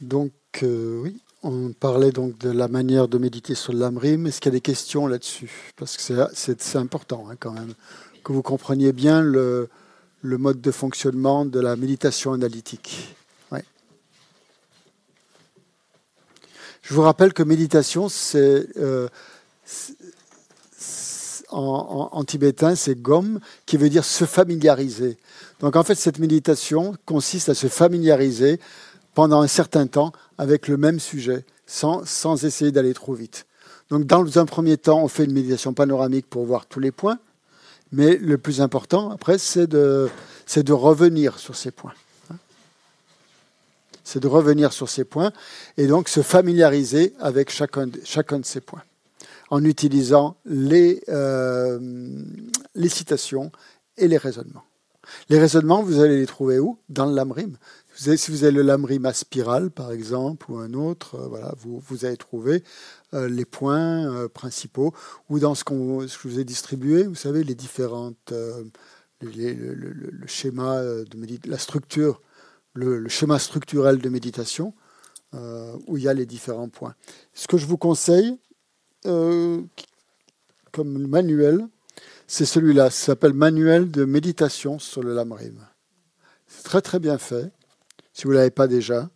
Donc, euh, oui, on parlait donc de la manière de méditer sur lamrim. Est-ce qu'il y a des questions là-dessus? Parce que c'est important hein, quand même que vous compreniez bien le, mode de fonctionnement de la méditation analytique. Je vous rappelle que méditation, c'est euh, en, en, tibétain, c'est gom, qui veut dire se familiariser. Donc en fait, cette méditation consiste à se familiariser pendant un certain temps avec le même sujet, sans, sans essayer d'aller trop vite. Donc dans un premier temps, on fait une méditation panoramique pour voir tous les points, mais le plus important, après, c'est de, c'est de revenir sur ces points. C'est de revenir sur ces points et donc se familiariser avec chacun chacun de ces points en utilisant les, euh, les citations et les raisonnements. Les raisonnements, vous allez les trouver où? Dans le si vous avez le lamrim à spirale, par exemple, ou un autre, euh, voilà, vous, vous allez trouver euh, les points euh, principaux, ou dans ce, qu'on, que je vous ai distribué, vous savez, les différentes, le, schéma de la structure, le, schéma structurel de méditation, où il y a les différents points. Ce que je vous conseille, comme manuel, c'est celui-là. Ça s'appelle Manuel de méditation sur le lamrim. C'est très très bien fait si vous ne l'avez pas déjà.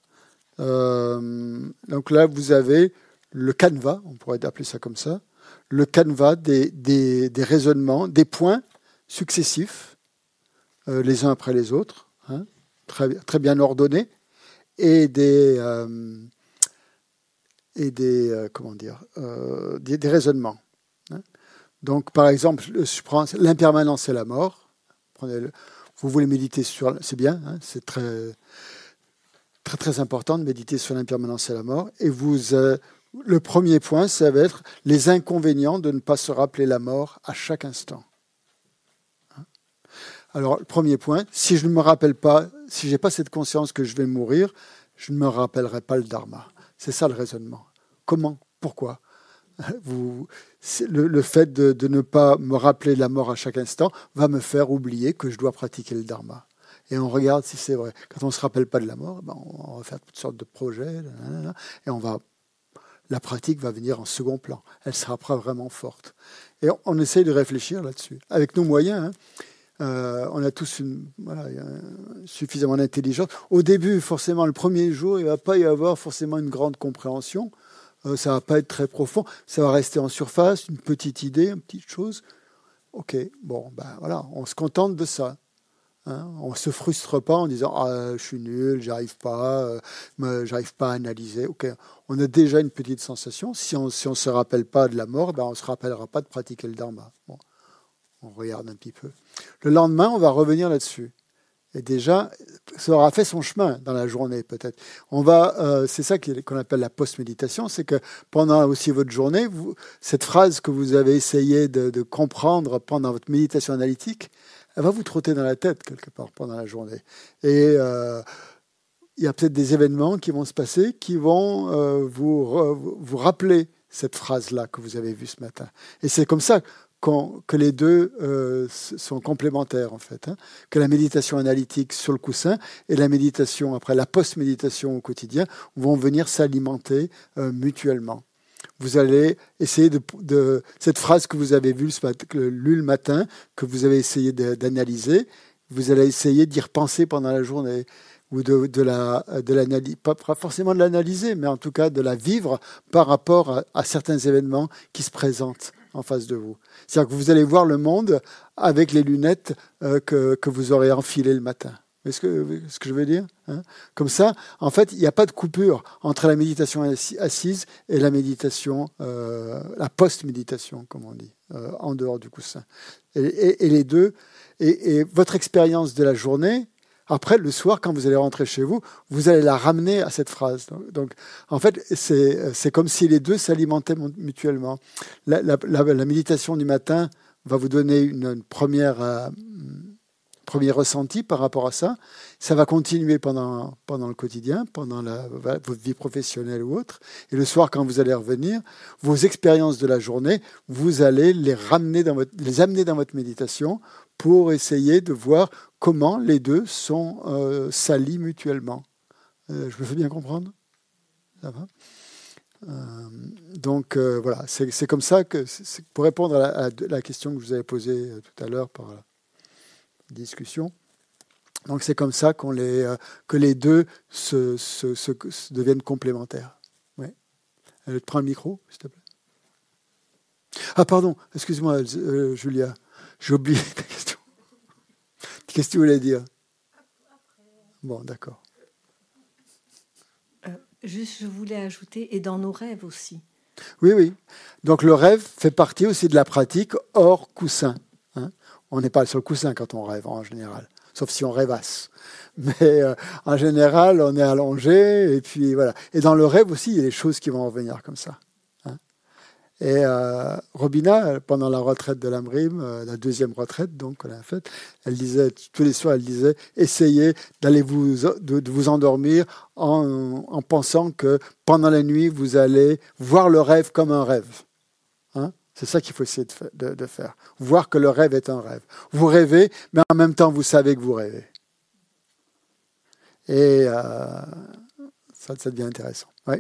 Euh, donc là, vous avez le canevas, on pourrait appeler ça comme ça, le canevas des, des, raisonnements, des points successifs, euh, les uns après les autres, hein, très, très bien ordonnés, et des, euh, et des comment dire, des, raisonnements. Hein. Donc, par exemple, je prends l'impermanence et la mort. Vous voulez méditer sur, c'est bien, hein, c'est très très très important de méditer sur l'impermanence et la mort. Et vous, euh, le premier point, ça va être les inconvénients de ne pas se rappeler la mort à chaque instant. Hein? Alors, le premier point, si je ne me rappelle pas, si j'ai pas cette conscience que je vais mourir, je ne me rappellerai pas le dharma. C'est ça le raisonnement. Comment? Pourquoi? Vous, le, fait de, ne pas me rappeler la mort à chaque instant va me faire oublier que je dois pratiquer le dharma et on regarde si c'est vrai. Quand on ne se rappelle pas de la mort, ben on va faire toutes sortes de projets, et on va, la pratique va venir en second plan. Elle sera pas vraiment forte. Et on, essaye de réfléchir là-dessus. Avec nos moyens, hein. euh, on a tous une, suffisamment d'intelligence. Au début, forcément, le premier jour, il ne va pas y avoir forcément une grande compréhension. Euh, ça ne va pas être très profond. Ça va rester en surface, une petite idée, une petite chose. Ok, bon, ben voilà, on se contente de ça. Hein, on se frustre pas en disant ah, je suis nul, j'arrive pas, euh, j'arrive pas à analyser. On a déjà une petite sensation. Si on si on se rappelle pas de la mort, ben on se rappellera pas de pratiquer le dharma. On regarde un petit peu. Le lendemain, on va revenir là-dessus. Et déjà, ça aura fait son chemin dans la journée peut-être. On va, euh, c'est ça qu'on appelle la post-méditation, c'est que pendant aussi votre journée, cette phrase que vous avez essayé de comprendre pendant votre méditation analytique, elle va vous trotter dans la tête quelque part pendant la journée. Et euh, il y a peut-être des événements qui vont se passer qui vont euh, vous, vous rappeler cette phrase-là que vous avez vue ce matin. Et c'est comme ça que les deux euh, sont complémentaires en fait, hein. que la méditation analytique sur le coussin et la méditation après la post-méditation au quotidien vont venir s'alimenter mutuellement vous allez essayer de, cette phrase que vous avez vue lu le matin, que vous avez essayé d'analyser, vous allez essayer d'y repenser pendant la journée ou de, de la de l'analyser, pas forcément de l'analyser, mais en tout cas de la vivre par rapport à, certains événements qui se présentent en face de vous. C'est-à-dire que vous allez voir le monde avec les lunettes euh, que, que vous aurez enfilées le matin. Est ce que, ce que je veux dire hein? Comme ça, en fait, il n'y a pas de coupure entre la méditation assise et la méditation, euh, la post-méditation, comme on dit, euh, en dehors du coussin. Et, les deux, et, votre expérience de la journée, après, le soir, quand vous allez rentrer chez vous, vous allez la ramener à cette phrase. Donc, en fait, c'est comme si les deux s'alimentaient mutuellement. La, méditation du matin va vous donner une, une première... Euh, premier ressenti par rapport à ça. Ça va continuer pendant, pendant le quotidien, pendant votre vie professionnelle ou autre. Et le soir, quand vous allez revenir, vos expériences de la journée, vous allez les, ramener dans votre, les amener dans votre méditation pour essayer de voir comment les deux sont euh, salis mutuellement. Euh, je me fais bien comprendre? Ça va? Euh, donc voilà, c'est comme ça que, pour répondre à la, question que je vous avais posée tout à l'heure par discussion, donc c'est comme ça qu'on les, que les deux se, se, deviennent complémentaires. Ouais. Elle prend le micro, s'il te plaît. Ah pardon, excuse-moi Julia, j'ai oublié ta question. Qu'est-ce que tu voulais dire? Bon, d'accord. Juste, je voulais ajouter, et dans nos rêves aussi. Oui, oui. Donc le rêve fait partie aussi de la pratique hors coussin. Hein. on n'est pas sur le coussin quand on rêve en général, sauf si on rêvasse. Mais euh, en général, on est allongé et puis voilà. Et dans le rêve aussi, il y a des choses qui vont revenir comme ça. Et euh, Robina, pendant la retraite de l'Amrim, euh, la deuxième retraite donc qu'on a faite, elle disait tous les soirs, elle disait essayez d'aller vous de, vous endormir en, en, pensant que pendant la nuit vous allez voir le rêve comme un rêve. C'est ça qu'il faut essayer de, faire. Voir que le rêve est un rêve. Vous rêvez, mais en même temps vous savez que vous rêvez. Et euh, ça, ça devient intéressant. Oui.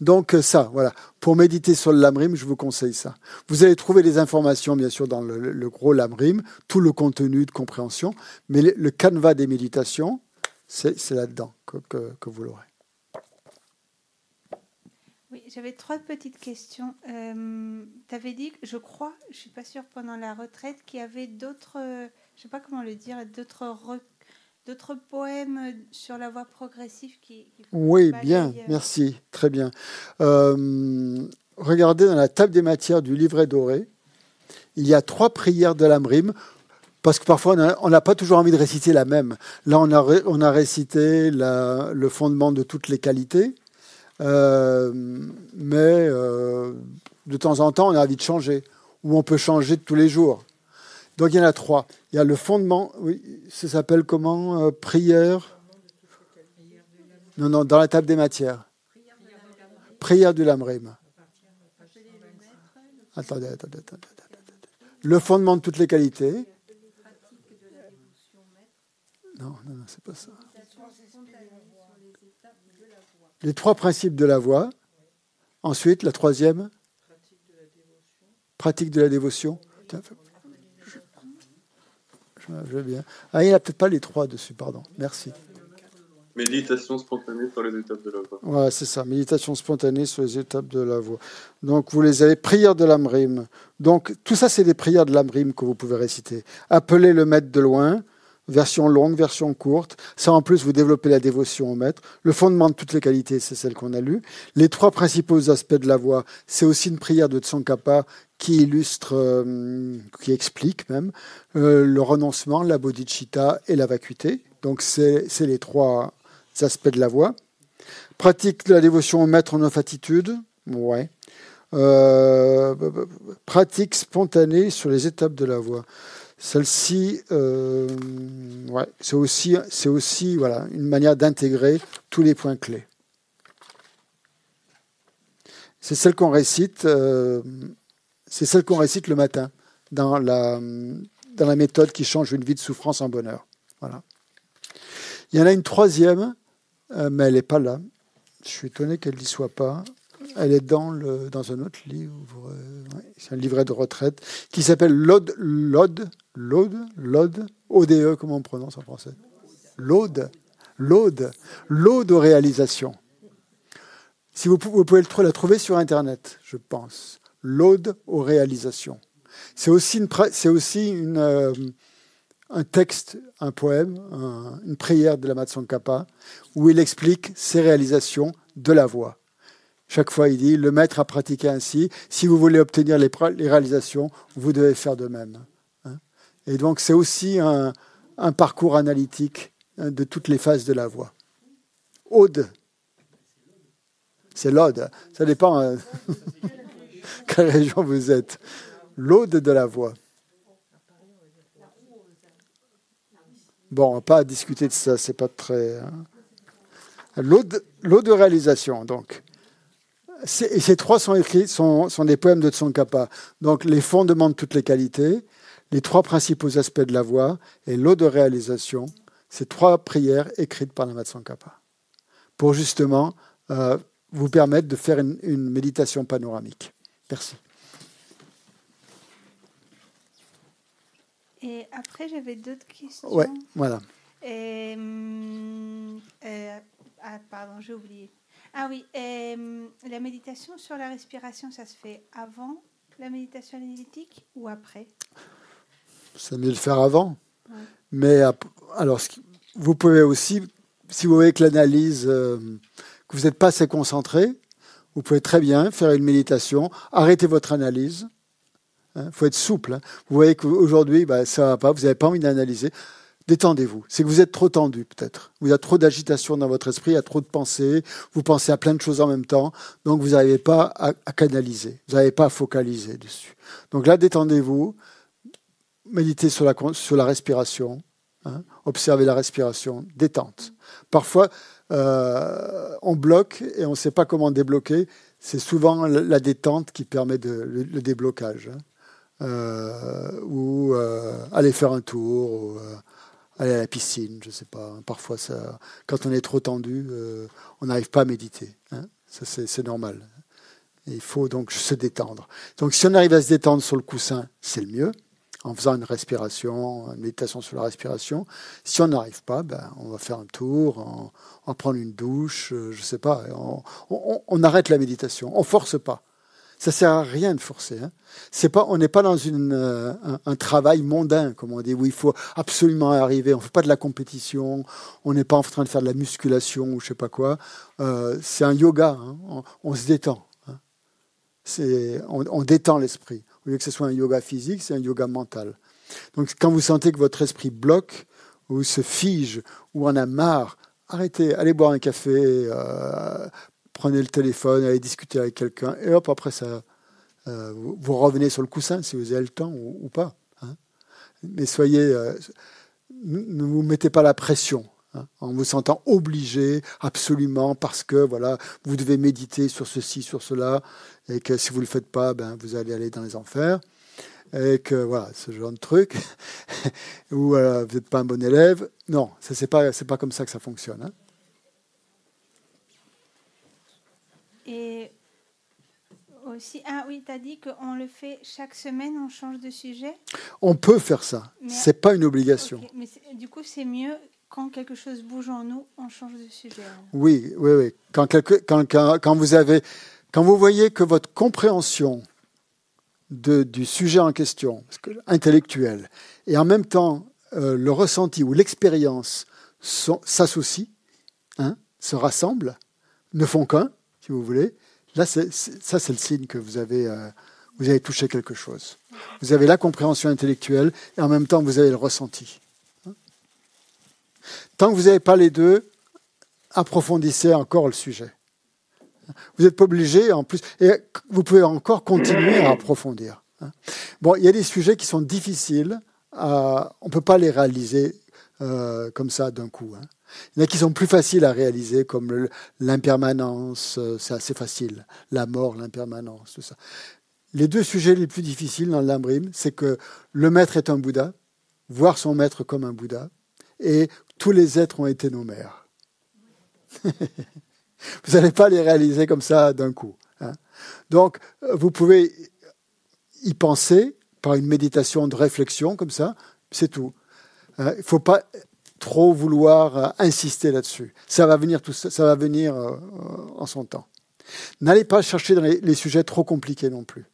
Donc euh, ça, voilà. Pour méditer sur le lamrim, je vous conseille ça. Vous allez trouver des informations, bien sûr, dans le, gros lamrim, tout le contenu de compréhension, mais le, canevas des méditations, c'est là-dedans que, vous l'aurez. J'avais trois petites questions. Euh, tu avais dit, je crois, je suis pas sûre pendant la retraite, qu'il y avait d'autres, je sais pas comment le dire, d'autres d'autres poèmes sur la voie progressive qui... oui, bien, merci, très bien. Euh, regardez dans la table des matières du livret doré, il y a trois prières de l'Amrim, parce que parfois on n'a pas toujours envie de réciter la même. Là, on a, on a récité le fondement de toutes les qualités, euh, mais euh, de temps en temps, on a envie de changer, ou on peut changer de tous les jours. Donc il y en a trois. Il y a le fondement, oui, ça s'appelle comment euh, Prière? Non, non, dans la table des matières. Prière du Lamrim. Attendez, attendez, attendez, Le fondement de toutes les qualités. Non, non, non, c'est pas ça. Les trois principes de la voix. Ensuite, la troisième. Pratique de la dévotion. Je veux bien. Ah, il n'y a peut-être pas les trois dessus, pardon. Merci. Méditation spontanée sur les étapes de la voix. Ouais, c'est ça, méditation spontanée sur les étapes de la voix. Donc, vous les avez, prières de l'Amrim. Donc, tout ça, c'est des prières de l'Amrim que vous pouvez réciter. Appelez le maître de loin, version longue, version courte. Ça, en plus, vous développez la dévotion au maître. Le fondement de toutes les qualités, c'est celle qu'on a lue. Les trois principaux aspects de la voix, c'est aussi une prière de Tsongkhapa qui illustre, euh, qui explique même euh, le renoncement, la bodhicitta et la vacuité. Donc c'est les trois aspects de la voie. Pratique de la dévotion au maître en neuf attitudes. Ouais. Euh, pratique spontanée sur les étapes de la voie. Celle-ci, ouais, c'est aussi, voilà, une manière d'intégrer tous les points clés. C'est celle qu'on récite c'est celle qu'on récite le matin dans la, dans la méthode qui change une vie de souffrance en bonheur. Voilà. Il y en a une troisième, euh, mais elle n'est pas là. Je suis étonné qu'elle n'y soit pas. Elle est dans, dans un autre livre, c'est un livret de retraite, qui s'appelle l'Ode, l'Ode, l'Ode, l'Ode, ODE, comment on prononce en français? L'Ode, l'Ode, l'Ode aux réalisations. Si vous, pouvez la trouver sur Internet, je pense l'ode aux réalisations. C'est aussi, une, c'est aussi euh, un texte, un poème, une prière de la Kappa, où il explique ses réalisations de la voix. Chaque fois, il dit, le maître a pratiqué ainsi, si vous voulez obtenir les, réalisations, vous devez faire de même. Hein. Et donc, c'est aussi un, parcours analytique hein, de toutes les phases de la voix. Ode. C'est l'ode. Ça dépend. Hein. quelle région vous êtes. L'aude de la voix. Bon, pas discuter de ça, c'est pas très. Hein. De réalisation, donc. Et ces trois sont écrits, sont, sont des poèmes de Tsongkhapa. Donc, les fondements de toutes les qualités, les trois principaux aspects de la voix et l'eau de réalisation, ces trois prières écrites par la Tsongkhapa. pour justement euh, vous permettre de faire une, une méditation panoramique. Merci. Et après, j'avais d'autres questions. Ouais, voilà. Et, hum, euh, ah, pardon, j'ai oublié. Ah oui, et, hum, la méditation sur la respiration, ça se fait avant la méditation analytique ou après? C'est mieux de le faire avant. Ouais. Mais alors, vous pouvez aussi, si vous voyez que l'analyse, euh, que vous n'êtes pas assez concentré, vous pouvez très bien faire une méditation, arrêter votre analyse. Il faut être souple. hein. Vous voyez qu'aujourd'hui, bah, ça va pas, vous n'avez pas envie d'analyser. Détendez-vous. C'est que vous êtes trop tendu, peut-être. Vous avez trop d'agitation dans votre esprit, il y a trop de pensées. Vous pensez à plein de choses en même temps. Donc, vous n'arrivez pas à, canaliser. Vous n'arrivez pas à focaliser dessus. Donc là, détendez-vous. Méditez sur la, respiration. hein. Observez la respiration. Détente. Parfois, euh, on bloque et on ne sait pas comment débloquer. C'est souvent la détente qui permet de, le, déblocage. hein. Euh, ou euh, aller faire un tour, ou aller à la piscine, je ne sais pas. Parfois, ça, quand on est trop tendu, euh, on n'arrive pas à méditer. hein. Ça, c'est normal. Il faut donc se détendre. Donc, si on arrive à se détendre sur le coussin, c'est le mieux, en faisant une respiration, une méditation sur la respiration. Si on n'arrive pas, ben, on va faire un tour, on, prendre une douche, euh, je ne sais pas. On, on- on arrête la méditation, on force pas. Ça sert à rien de forcer. hein. On n'est pas dans euh, un, travail mondain, comme on dit, où il faut absolument arriver. On ne fait pas de la compétition, on n'est pas en train de faire de la musculation ou je sais pas quoi. Euh, c'est un yoga, hein. on, se détend. hein. On détend l'esprit. Au lieu que ce soit un yoga physique, c'est un yoga mental. Donc quand vous sentez que votre esprit bloque, ou se fige, ou en a marre, arrêtez, allez boire un café, euh, prenez le téléphone, allez discuter avec quelqu'un, et hop, après ça, euh, vous, revenez sur le coussin si vous avez le temps ou, pas. hein. Mais soyez, euh, ne vous mettez pas la pression hein, en vous sentant obligé absolument parce que voilà, vous devez méditer sur ceci, sur cela, et que si vous ne le faites pas, ben, vous allez aller dans les enfers. Et que voilà, ce genre de truc, ou euh, vous n'êtes pas un bon élève. Non, ça c'est pas, pas comme ça que ça fonctionne. hein. Et aussi, ah oui, tu as dit qu'on le fait chaque semaine, on change de sujet? On peut faire ça. Mais- C'est pas une obligation. Mais du coup, c'est mieux quand quelque chose bouge en nous, on change de sujet. Oui, oui, oui. Quand, quelque- quand, quand, quand vous avez, quand vous voyez que votre compréhension de, du sujet en question, intellectuel, et en même temps euh, le ressenti ou l'expérience s'associent, hein, se rassemblent, ne font qu'un, si vous voulez, là, c'est- ça, c'est le signe que vous avez, euh, vous avez touché quelque chose. Vous avez la compréhension intellectuelle et en même temps, vous avez le ressenti. Tant que vous n'avez pas les deux, approfondissez encore le sujet. Vous n'êtes pas obligé, en plus, et vous pouvez encore continuer à approfondir. Bon, il y a des sujets qui sont difficiles, on ne peut pas les réaliser euh, comme ça d'un coup. hein. Il y en a qui sont plus faciles à réaliser, comme l'impermanence, euh, c'est assez facile, la mort, l'impermanence, tout ça. Les deux sujets les plus difficiles dans l'Ambrim, c'est que le maître est un Bouddha, voir son maître comme un Bouddha, et tous les êtres ont été nos mères. Vous n'allez pas les réaliser comme ça d'un coup. hein. Donc, euh, vous pouvez y penser par une méditation de réflexion comme ça, c'est tout. Euh, Il faut pas trop vouloir euh, insister là-dessus. Ça va venir, ça, va venir euh, euh, en son temps. N'allez pas chercher dans les, sujets trop compliqués non plus.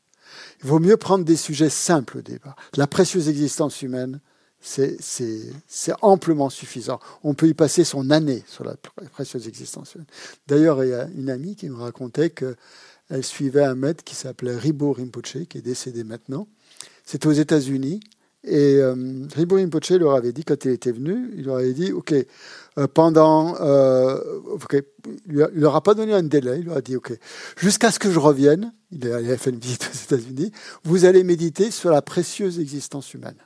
Il vaut mieux prendre des sujets simples au départ. La précieuse existence humaine, c'est amplement suffisant. On peut y passer son année sur la pr- précieuse existence humaine. D'ailleurs, il y a une amie qui me racontait qu'elle suivait un maître qui s'appelait Ribo Rinpoche, qui est décédé maintenant. C'était aux États-Unis. Et euh, Ribo Rinpoche leur avait dit, quand il était venu, il leur avait dit, OK, euh, pendant... euh, il ne leur a pas donné un délai, il leur a dit, OK, jusqu'à ce que je revienne, il avait fait une visite aux États-Unis, vous allez méditer sur la précieuse existence humaine.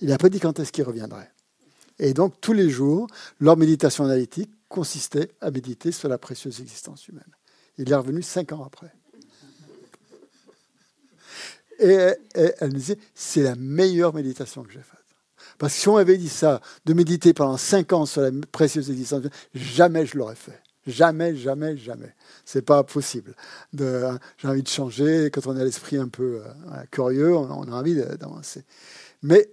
Il n'a pas dit quand est-ce qu'il reviendrait. Et donc, tous les jours, leur méditation analytique consistait à méditer sur la précieuse existence humaine. Il est revenu cinq ans après. Et, elle me disait, c'est la meilleure méditation que j'ai faite. Parce que si on avait dit ça, de méditer pendant cinq ans sur la précieuse existence, jamais je l'aurais fait. Jamais, jamais, jamais. C'est pas possible. J'ai envie de changer. Quand on a l'esprit un peu euh, curieux, on, a envie d'avancer. Mais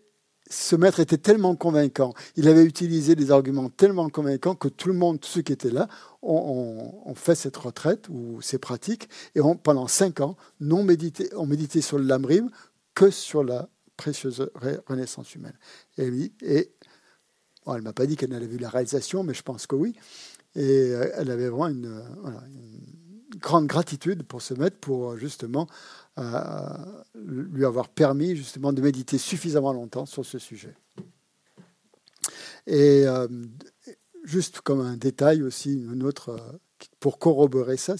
ce maître était tellement convaincant, il avait utilisé des arguments tellement convaincants que tout le monde, tous ceux qui étaient là, ont, fait cette retraite ou ces pratiques et ont, pendant cinq ans, non médité, ont médité sur le lamrim que sur la précieuse renaissance humaine. Et, et elle ne m'a pas dit qu'elle avait vu la réalisation, mais je pense que oui. Et euh, elle avait vraiment une, grande gratitude pour ce maître, pour justement euh, lui avoir permis justement de méditer suffisamment longtemps sur ce sujet. Et euh, juste comme un détail aussi, une autre pour corroborer ça,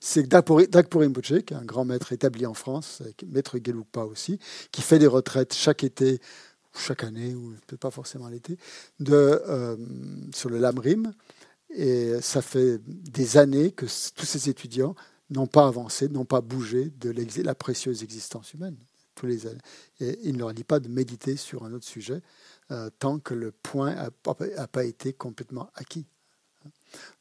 c'est Dagpo Rinpoche, qui est un grand maître établi en France, maître Gelugpa aussi, qui fait des retraites chaque été, chaque année, ou peut-être pas forcément l'été, de, sur le Lamrim. Et ça fait des années que tous ces étudiants n'ont pas avancé, n'ont pas bougé de la précieuse existence humaine. Tous les Et il ne leur dit pas de méditer sur un autre sujet euh, tant que le point n'a pas été complètement acquis.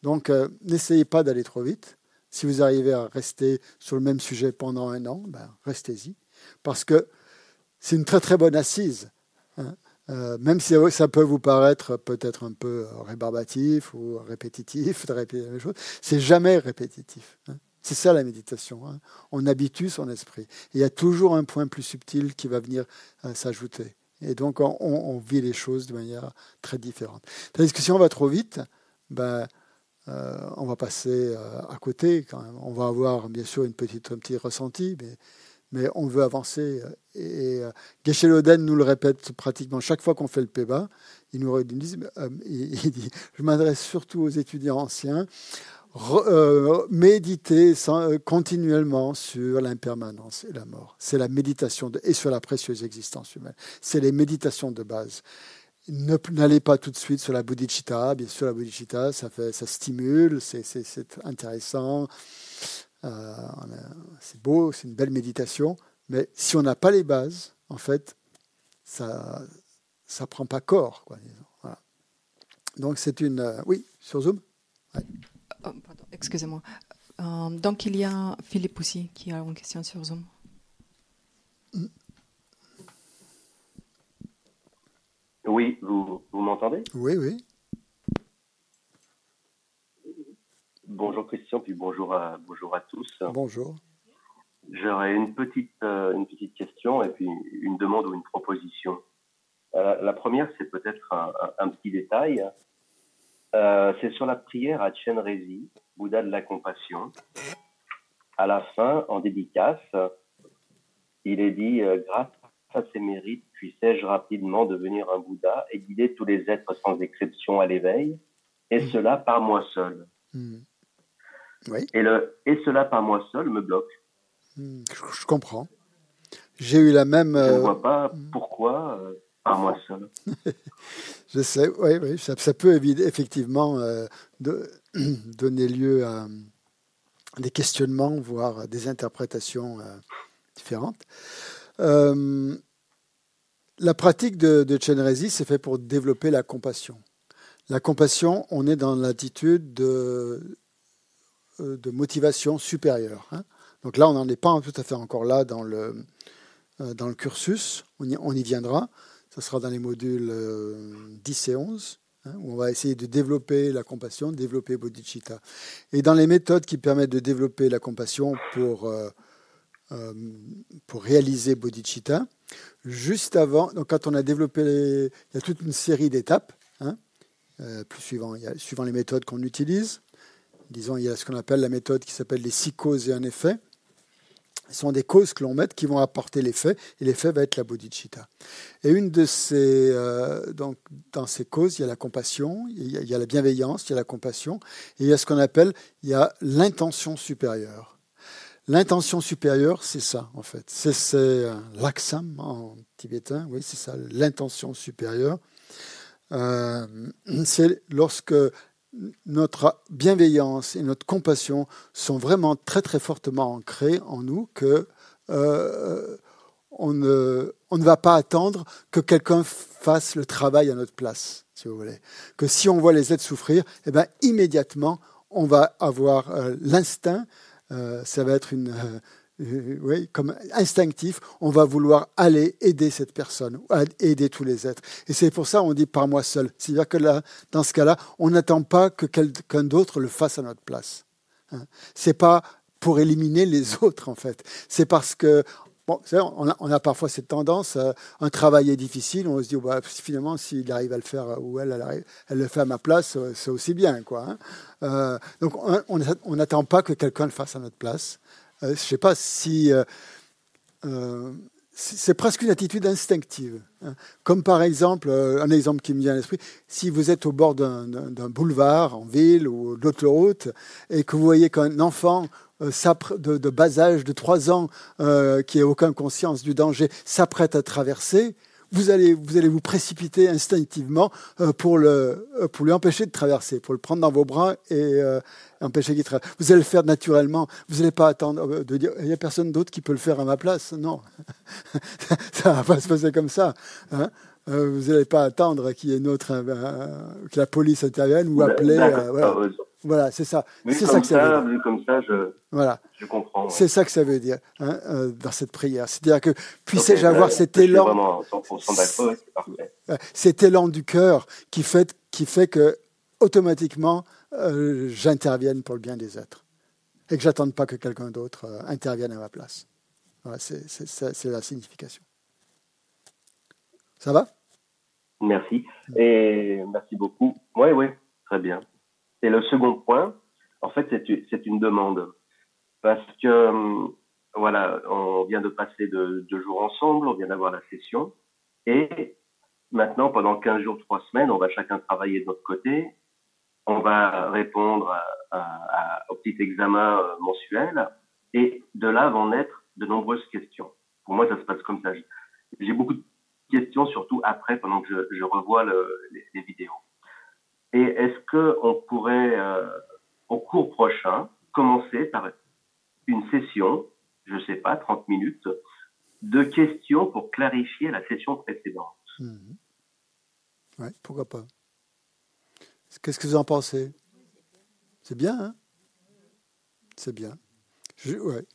Donc, euh, n'essayez pas d'aller trop vite. Si vous arrivez à rester sur le même sujet pendant un an, ben, restez-y. Parce que c'est une très très bonne assise. Hein. Euh, même si ça peut vous paraître peut-être un peu rébarbatif ou répétitif de répéter la même chose, c'est jamais répétitif. Hein. C'est ça la méditation. Hein. On habitue son esprit. il y a toujours un point plus subtil qui va venir euh, s'ajouter. Et donc on, vit les choses de manière très différente. Tandis que si on va trop vite, ben, euh, on va passer à côté. On va avoir bien sûr une petite, un petit ressenti, mais mais on veut avancer. Et, euh, geshe nous le répète pratiquement chaque fois qu'on fait le PEBA. Il nous dit, euh, il dit je m'adresse surtout aux étudiants anciens, euh, méditer continuellement sur l'impermanence et la mort. C'est la méditation et sur la précieuse existence humaine. C'est les méditations de base. N'allez pas tout de suite sur la bodhicitta. Bien sûr, la bodhicitta, ça, ça stimule, c'est intéressant. Euh, c'est beau, c'est une belle méditation, mais si on n'a pas les bases, en fait, ça ça prend pas corps. Quoi, Donc c'est une... Euh, oui, sur Zoom? Oh, Excusez-moi. Euh, donc il y a Philippe aussi qui a une question sur Zoom. Oui, vous, vous m'entendez? Oui, oui. Bonjour Christian, puis bonjour à, bonjour à tous. Bonjour. J'aurais une petite, euh, une petite question et puis une demande ou une proposition. Euh, la première, c'est peut-être un, petit détail. Euh, c'est sur la prière à Chenrezi, Bouddha de la compassion. À la fin, en dédicace, il est dit Grâce à ses mérites, puissais-je rapidement devenir un Bouddha et guider tous les êtres sans exception à l'éveil, et cela par moi seul. Hmm. Et, le, et cela par moi seul me bloque. Hmm, je, comprends. J'ai eu la même. Je ne euh, vois pas pourquoi euh, par moi seul. je sais, oui, oui ça, peut effectivement euh, de, donner lieu à des questionnements, voire des interprétations différentes. la pratique de, de Chenrezi, c'est fait pour développer la compassion. La compassion, on est dans l'attitude de de motivation supérieure. Hein. Donc là, on n'en est pas tout à fait encore là dans le, euh, dans le cursus. On y, on y viendra. Ce sera dans les modules 10 euh, et 11, hein, où on va essayer de développer la compassion, développer bodhicitta. Et dans les méthodes qui permettent de développer la compassion pour, pour réaliser bodhicitta, juste avant, donc quand on a développé, il y a toute une série d'étapes, hein, suivant, suivant les méthodes qu'on utilise. Disons, il y a ce qu'on appelle la méthode qui s'appelle les six causes et un effet. Ce sont des causes que l'on met qui vont apporter l'effet, et l'effet va être la bodhicitta. Et une de ces, euh, donc, dans ces causes, il y a la compassion, il y a, la bienveillance, il y a la compassion, et il y a ce qu'on appelle, il y a l'intention supérieure. L'intention supérieure, c'est ça, en fait. C'est euh, l'aksam en tibétain, oui, c'est ça, l'intention supérieure. Euh, c'est lorsque notre bienveillance et notre compassion sont vraiment très très fortement ancrées en nous que euh, on, ne, va pas attendre que quelqu'un fasse le travail à notre place, si vous voulez. Que si on voit les êtres souffrir, eh ben, immédiatement, on va avoir euh, l'instinct, euh, ça va être une, euh, oui, comme instinctif, on va vouloir aller aider cette personne, aider tous les êtres. Et c'est pour ça on dit par moi seul. C'est-à-dire que là, dans ce cas-là, on n'attend pas que quelqu'un d'autre le fasse à notre place. Hein. C'est pas pour éliminer les autres en fait. C'est parce que on, a, parfois cette tendance, euh, un travail est difficile, on se dit, bah, finalement, s'il arrive à le faire, euh, ou elle, le fait à ma place, c'est aussi bien. Quoi, hein. Donc, on- on n'attend pas que quelqu'un le fasse à notre place. Euh, je ne sais pas si... euh, euh, c'est presque une attitude instinctive. hein. Comme par exemple, un exemple qui me vient à l'esprit, si vous êtes au bord d'un- boulevard en ville ou d'autoroute et que vous voyez qu'un enfant de, de bas âge, de 3 ans, qui n'a aucune conscience du danger, s'apprête à traverser, vous allez, vous allez vous précipiter instinctivement euh, pour, le, euh, pour lui empêcher de traverser, pour le prendre dans vos bras et euh, empêcher qu'il traverse. Vous allez le faire naturellement. Vous n'allez pas attendre euh, de dire il n'y a personne d'autre qui peut le faire à ma place. Non, ça va pas se passer comme ça. hein. Vous n'allez pas attendre qu'il y ait une autre, euh, que la police intervienne ou appeler. Euh, voilà, voilà c'est ça. C'est comme ça que ça veut ça, dire. vu comme ça, je, Voilà. je comprends. ouais. C'est ça que ça veut dire hein, euh, dans cette prière. C'est-à-dire que puissais-je avoir cet élan, vraiment 100% d'accord, ouais, c'est parfait. euh, cet élan du cœur qui fait, qui fait que automatiquement euh, j'intervienne pour le bien des êtres et que j'attende pas que quelqu'un d'autre euh, intervienne à ma place. Voilà, c'est la signification. Ça va? Merci. Et merci beaucoup. Oui, oui, très bien. Et le second point, en fait, c'est une- demande. Parce que, hum, voilà, on vient de passer de- deux jours ensemble, on vient d'avoir la session. Et maintenant, pendant 15 jours, 3 semaines, on va chacun travailler de notre côté. On va répondre au petit examen euh, mensuel. Et de là vont naître de nombreuses questions. Pour moi, ça se passe comme ça. J'ai beaucoup de questions, surtout après, pendant que je, revois le- les, les vidéos. Et est-ce que on pourrait, euh, au cours prochain, commencer par une session, je sais pas, 30 minutes, de questions pour clarifier la session précédente? Mhm. Ouais, pourquoi pas Qu'est-ce que vous en pensez? C'est bien, hein? C'est bien. Je- ouais.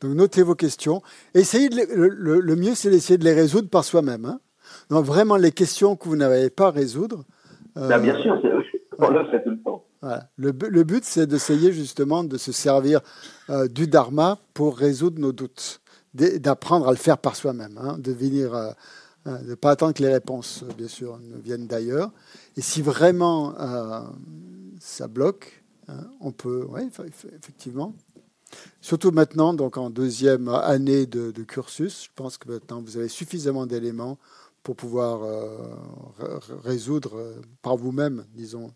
Donc notez vos questions. Essayez de les- le, mieux, c'est d'essayer de les résoudre par soi-même. hein. Donc vraiment les questions que vous n'avez pas à résoudre. euh, Bah, Bien sûr, c'est- on le fait tout le temps. voilà. Le, le but, c'est d'essayer justement de se servir euh, du dharma pour résoudre nos doutes, d'apprendre à le faire par soi-même, hein, de venir, euh, de pas attendre que les réponses, bien sûr, ne viennent d'ailleurs. Et si vraiment ça bloque, hein, on peut, oui, effectivement. Surtout maintenant, donc en deuxième année de, cursus, je pense que maintenant vous avez suffisamment d'éléments pour pouvoir euh, résoudre euh, par vous-même, disons,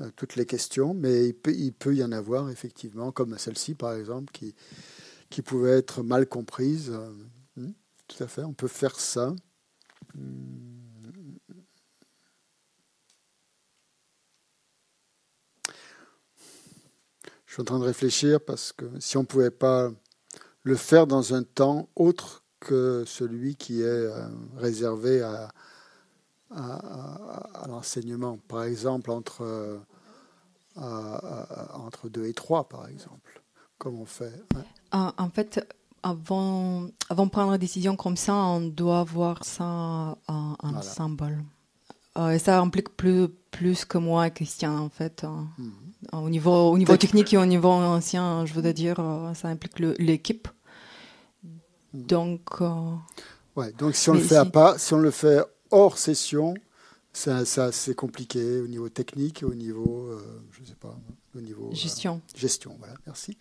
euh, toutes les questions, mais il peut, y en avoir effectivement, comme celle-ci par exemple, qui, pouvait être mal comprise. Hmm, Tout à fait, on peut faire ça. Hmm. Je suis en train de réfléchir parce que si on ne pouvait pas le faire dans un temps autre que celui qui est euh, réservé à, à, à- à l'enseignement, par exemple entre, euh, entre 2 et 3, par exemple, comme on fait. hein. En fait, avant, avant de prendre une décision comme ça, on doit voir ça en, en Voilà. symbole. Euh, et ça implique plus, plus que moi, Christian, en fait. hein. Mhm. Au niveau, au niveau technique et au niveau ancien, je voudrais dire, euh, ça implique l'équipe. Mhm. Donc, euh, Ouais, donc si on le fait à pas, si on le fait hors session, ça, ça c'est compliqué au niveau technique et au niveau, euh, je sais pas, au niveau euh, gestion. gestion. Voilà, merci.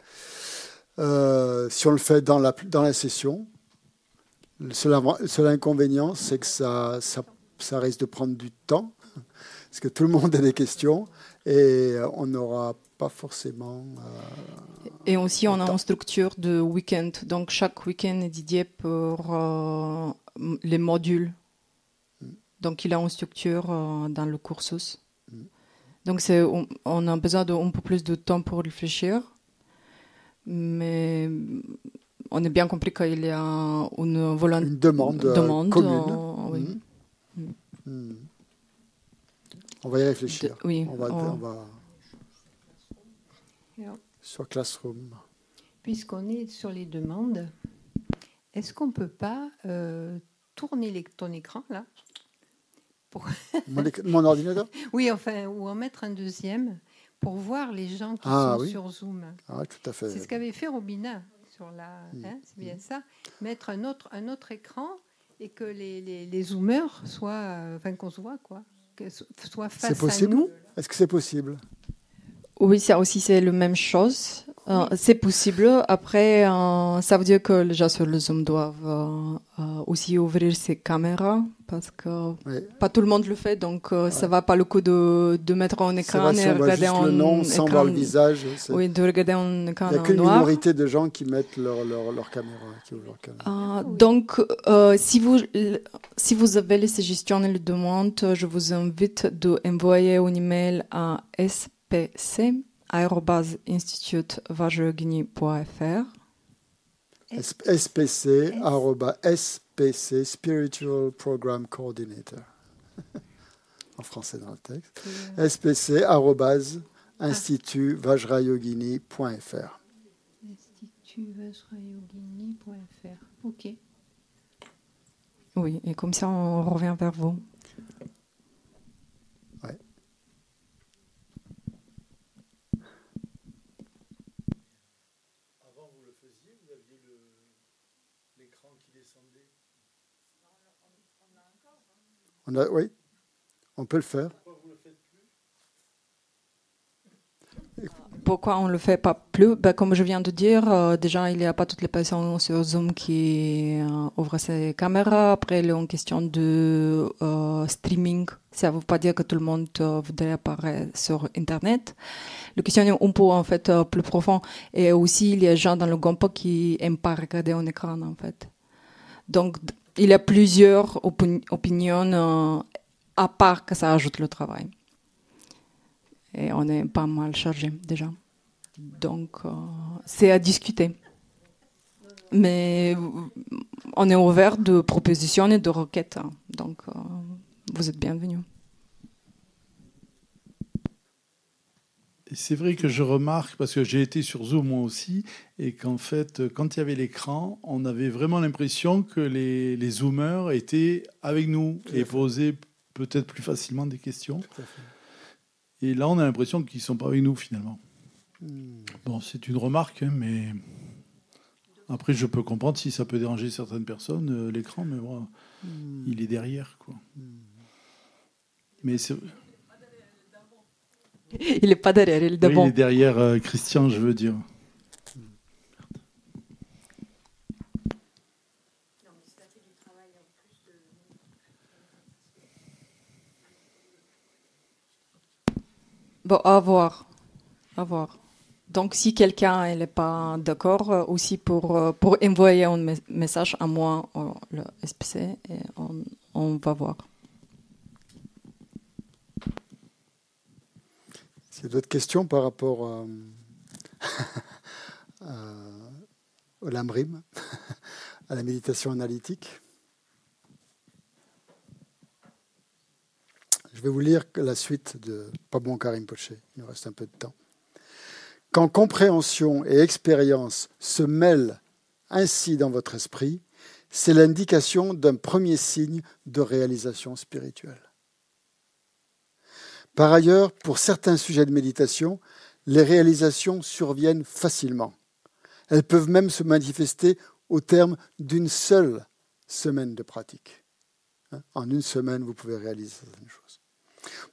Euh, si on le fait dans la dans la session, le seul, seul inconvénient, c'est que ça, ça ça risque de prendre du temps parce que tout le monde a des questions et on n'aura pas forcément. euh, Et aussi, on a une structure de week-end. Donc, chaque week-end est dédié pour euh, les modules. Donc, il a une structure euh, dans le cursus. Mm. Donc, on, on a besoin d'un peu plus de temps pour réfléchir. Mais on est bien compris qu'il y a une demande, demande, commune. oui. Mhm. Mhm. va y réfléchir. de- oui, On va, on- on va Alors, sur Classroom. Puisqu'on est sur les demandes, est-ce qu'on ne peut pas euh, tourner les- ton écran là Mon, ordinateur? Oui, enfin, ou en mettre un deuxième pour voir les gens qui Ah, sont oui. sur Zoom. Ah, tout à fait. C'est ce qu'avait fait Robina sur la. Mm. hein, c'est bien ça. Mettre un autre, un autre écran et que les, les, les zoomers soient. euh, Enfin, qu'on se voit, quoi. Que so- soit face C'est possible. Est-ce que c'est possible? Oui, ça aussi, c'est la même chose. Euh, c'est possible. Après, euh, ça veut dire que les gens sur le Zoom doivent euh, aussi ouvrir ses caméras parce que pas tout le monde le fait, donc euh, ça va pas le coup de, de mettre en écran si et on voit regarder juste en le nom sans écran- voir le visage. Oui, de regarder en écran Il n'y a qu'une minorité de gens qui mettent leur, leur, leur caméra. Qui ouvrent leur caméra. Euh, donc, euh, si, vous, si vous avez les suggestions et les demandes, je vous invite d'envoyer un email à SPC, arroba SPC, Spiritual Program Coordinator. en français dans le texte. SPC, arrobase, institutvajrayogini.fr. institutvajrayogini.fr. Ok. Oui, et comme ça, on revient vers vous. On a, oui, on peut le faire. Pourquoi on ne le fait pas plus? Ben, Comme je viens de dire, euh, déjà, il n'y a pas toutes les personnes sur Zoom qui euh, ouvrent ses caméras. Après, il est en question de euh, streaming. Ça ne veut pas dire que tout le monde euh, voudrait apparaître sur Internet. La question est un peu en fait euh, plus profond. Et aussi, il y a des gens dans le groupe qui n'aiment pas regarder un écran en fait. Donc, il y a plusieurs opin- opinions euh, à part que ça ajoute le travail. Et on est pas mal chargé déjà. Donc, euh, c'est à discuter. Mais on est ouvert de propositions et de requêtes. hein. Donc, euh, vous êtes bienvenus. C'est vrai que je remarque, parce que j'ai été sur Zoom moi aussi, et qu'en fait, quand il y avait l'écran, on avait vraiment l'impression que les, les Zoomers étaient avec nous Tout et posaient peut-être plus facilement des questions. Et là, on a l'impression qu'ils ne sont pas avec nous finalement. Hmm. Bon, c'est une remarque, hein, mais après, je peux comprendre si ça peut déranger certaines personnes, euh, l'écran, mais moi, Hmm. il est derrière. Quoi. Mais c'est- Il n'est pas derrière, il est oui, devant. il est derrière euh, Christian, je veux dire. Bon, à voir. À voir. Donc, si quelqu'un n'est pas d'accord, euh, aussi pour, euh, pour envoyer un mes- message à moi, le SPC, et on, on va voir. Y a d'autres questions par rapport euh, à- au LAMRIM, à la méditation analytique Je vais vous lire la suite de Pabon Karim Poché. Il nous reste un peu de temps. Quand compréhension et expérience se mêlent ainsi dans votre esprit, c'est l'indication d'un premier signe de réalisation spirituelle. Par ailleurs, pour certains sujets de méditation, les réalisations surviennent facilement. Elles peuvent même se manifester au terme d'une seule semaine de pratique. Hein, En une semaine, vous pouvez réaliser certaines choses.